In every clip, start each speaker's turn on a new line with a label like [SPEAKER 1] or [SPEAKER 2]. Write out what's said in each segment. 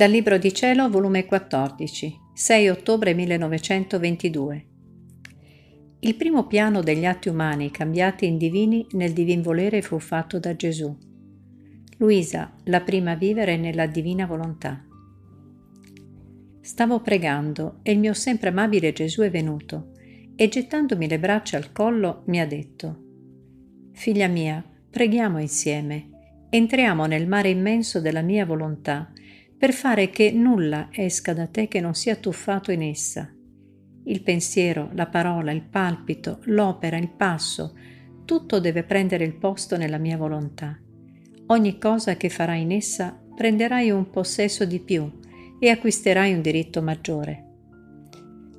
[SPEAKER 1] Dal Libro di Cielo, volume 14, 6 ottobre 1922. Il primo piano degli atti umani cambiati in divini nel divin volere fu fatto da Gesù. Luisa, la prima a vivere nella divina volontà. Stavo pregando e il mio sempre amabile Gesù è venuto e gettandomi le braccia al collo mi ha detto, Figlia mia, preghiamo insieme, entriamo nel mare immenso della mia volontà per fare che nulla esca da te che non sia tuffato in essa. Il pensiero, la parola, il palpito, l'opera, il passo, tutto deve prendere il posto nella mia volontà. Ogni cosa che farai in essa prenderai un possesso di più e acquisterai un diritto maggiore.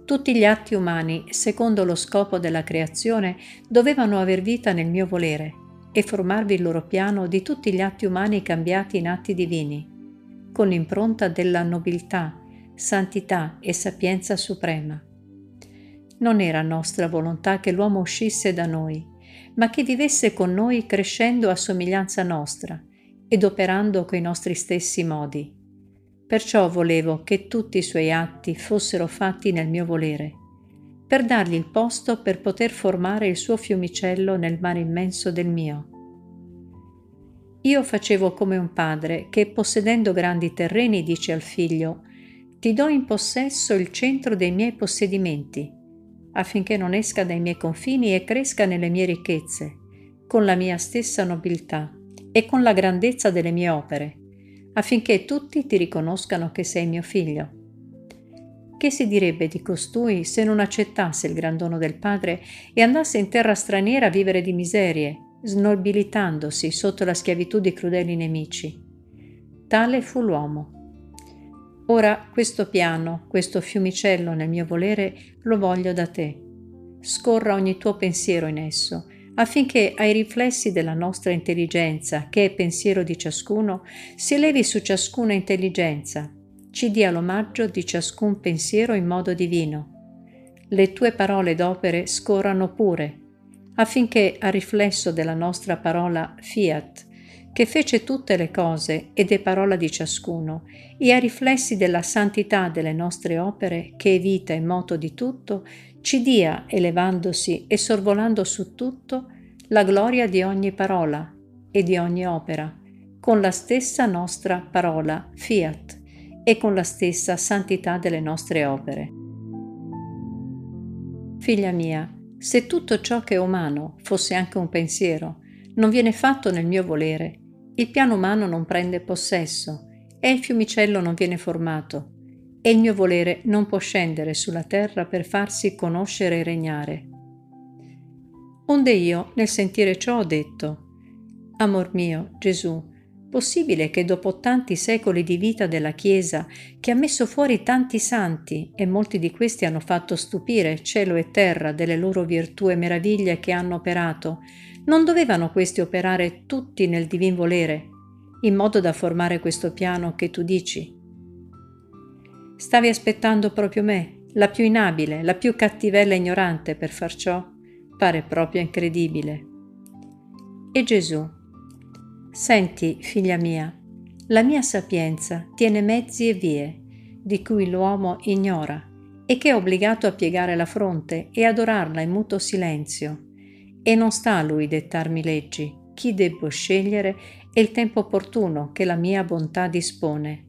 [SPEAKER 1] Tutti gli atti umani, secondo lo scopo della creazione, dovevano aver vita nel mio volere e formarvi il loro piano di tutti gli atti umani cambiati in atti divini con l'impronta della nobiltà, santità e sapienza suprema. Non era nostra volontà che l'uomo uscisse da noi, ma che vivesse con noi crescendo a somiglianza nostra ed operando coi nostri stessi modi. Perciò volevo che tutti i suoi atti fossero fatti nel mio volere, per dargli il posto per poter formare il suo fiumicello nel mare immenso del mio io facevo come un padre che, possedendo grandi terreni, dice al figlio, ti do in possesso il centro dei miei possedimenti, affinché non esca dai miei confini e cresca nelle mie ricchezze, con la mia stessa nobiltà e con la grandezza delle mie opere, affinché tutti ti riconoscano che sei mio figlio. Che si direbbe di costui se non accettasse il gran dono del Padre e andasse in terra straniera a vivere di miserie, snobilitandosi sotto la schiavitù di crudeli nemici. Tale fu l'uomo. Ora questo piano, questo fiumicello nel mio volere, lo voglio da te. Scorra ogni tuo pensiero in esso, affinché ai riflessi della nostra intelligenza, che è pensiero di ciascuno, si elevi su ciascuna intelligenza, ci dia l'omaggio di ciascun pensiero in modo divino. Le tue parole d'opere scorrano pure, affinché a riflesso della nostra parola fiat, che fece tutte le cose ed è parola di ciascuno, e a riflessi della santità delle nostre opere, che è vita e moto di tutto, ci dia, elevandosi e sorvolando su tutto, la gloria di ogni parola e di ogni opera, con la stessa nostra parola fiat e con la stessa santità delle nostre opere. Figlia mia, se tutto ciò che è umano fosse anche un pensiero, non viene fatto nel mio volere, il piano umano non prende possesso e il fiumicello non viene formato e il mio volere non può scendere sulla terra per farsi conoscere e regnare. Onde io, nel sentire ciò, ho detto, Amor mio, Gesù, Possibile che dopo tanti secoli di vita della Chiesa, che ha messo fuori tanti santi e molti di questi hanno fatto stupire cielo e terra delle loro virtù e meraviglie che hanno operato, non dovevano questi operare tutti nel divin volere, in modo da formare questo piano che tu dici? Stavi aspettando proprio me, la più inabile, la più cattivella e ignorante per far ciò? Pare proprio incredibile. E Gesù, Senti, figlia mia, la mia sapienza tiene mezzi e vie, di cui l'uomo ignora, e che è obbligato a piegare la fronte e adorarla in muto silenzio. E non sta a lui dettarmi leggi, chi debbo scegliere e il tempo opportuno che la mia bontà dispone.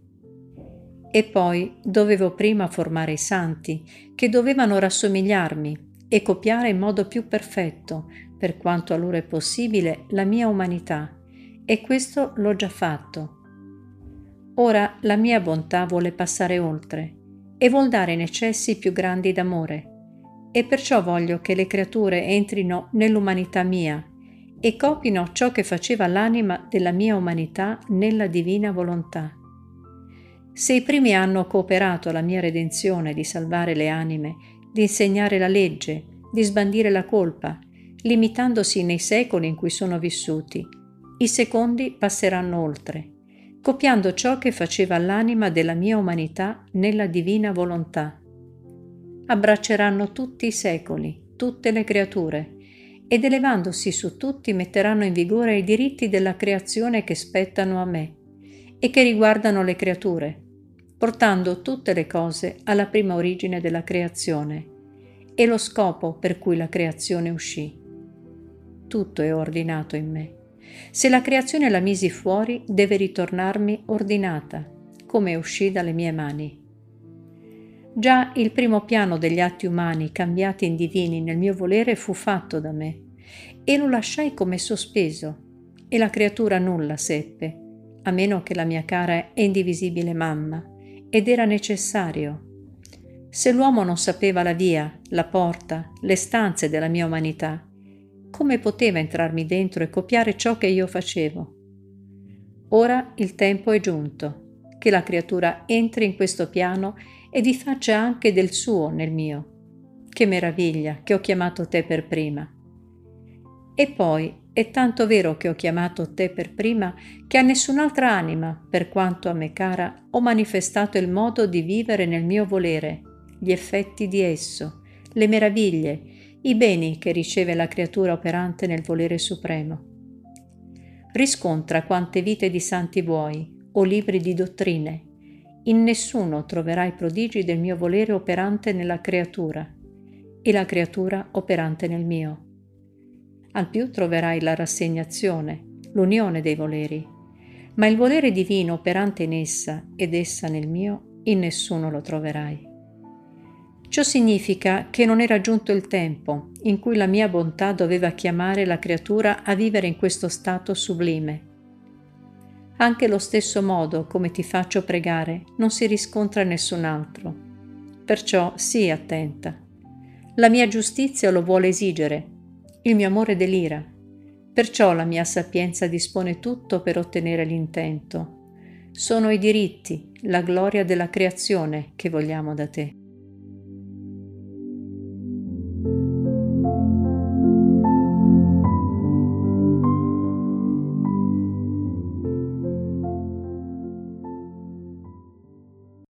[SPEAKER 1] E poi dovevo prima formare i santi, che dovevano rassomigliarmi e copiare in modo più perfetto, per quanto a loro è possibile, la mia umanità e questo l'ho già fatto. Ora la mia bontà vuole passare oltre e vuol dare necessi più grandi d'amore e perciò voglio che le creature entrino nell'umanità mia e copino ciò che faceva l'anima della mia umanità nella divina volontà. Se i primi hanno cooperato alla mia redenzione di salvare le anime, di insegnare la legge, di sbandire la colpa, limitandosi nei secoli in cui sono vissuti, i secondi passeranno oltre, copiando ciò che faceva l'anima della mia umanità nella divina volontà. Abbracceranno tutti i secoli, tutte le creature, ed elevandosi su tutti metteranno in vigore i diritti della creazione che spettano a me e che riguardano le creature, portando tutte le cose alla prima origine della creazione e lo scopo per cui la creazione uscì. Tutto è ordinato in me. Se la creazione la misi fuori, deve ritornarmi ordinata, come uscì dalle mie mani. Già il primo piano degli atti umani cambiati in divini nel mio volere fu fatto da me e lo lasciai come sospeso e la creatura nulla seppe, a meno che la mia cara e indivisibile mamma, ed era necessario. Se l'uomo non sapeva la via, la porta, le stanze della mia umanità, come poteva entrarmi dentro e copiare ciò che io facevo? Ora il tempo è giunto, che la creatura entri in questo piano e vi faccia anche del suo nel mio. Che meraviglia che ho chiamato te per prima. E poi è tanto vero che ho chiamato te per prima che a nessun'altra anima, per quanto a me cara, ho manifestato il modo di vivere nel mio volere, gli effetti di esso, le meraviglie, i beni che riceve la creatura operante nel volere supremo. Riscontra quante vite di santi vuoi, o libri di dottrine. In nessuno troverai prodigi del mio volere operante nella creatura, e la creatura operante nel mio al più troverai la rassegnazione, l'unione dei voleri, ma il volere divino operante in essa ed essa nel mio, in nessuno lo troverai. Ciò significa che non era giunto il tempo in cui la mia bontà doveva chiamare la creatura a vivere in questo stato sublime. Anche lo stesso modo come ti faccio pregare non si riscontra nessun altro. Perciò sii attenta. La mia giustizia lo vuole esigere il mio amore delira, perciò la mia sapienza dispone tutto per ottenere l'intento. Sono i diritti, la gloria della creazione che vogliamo da te.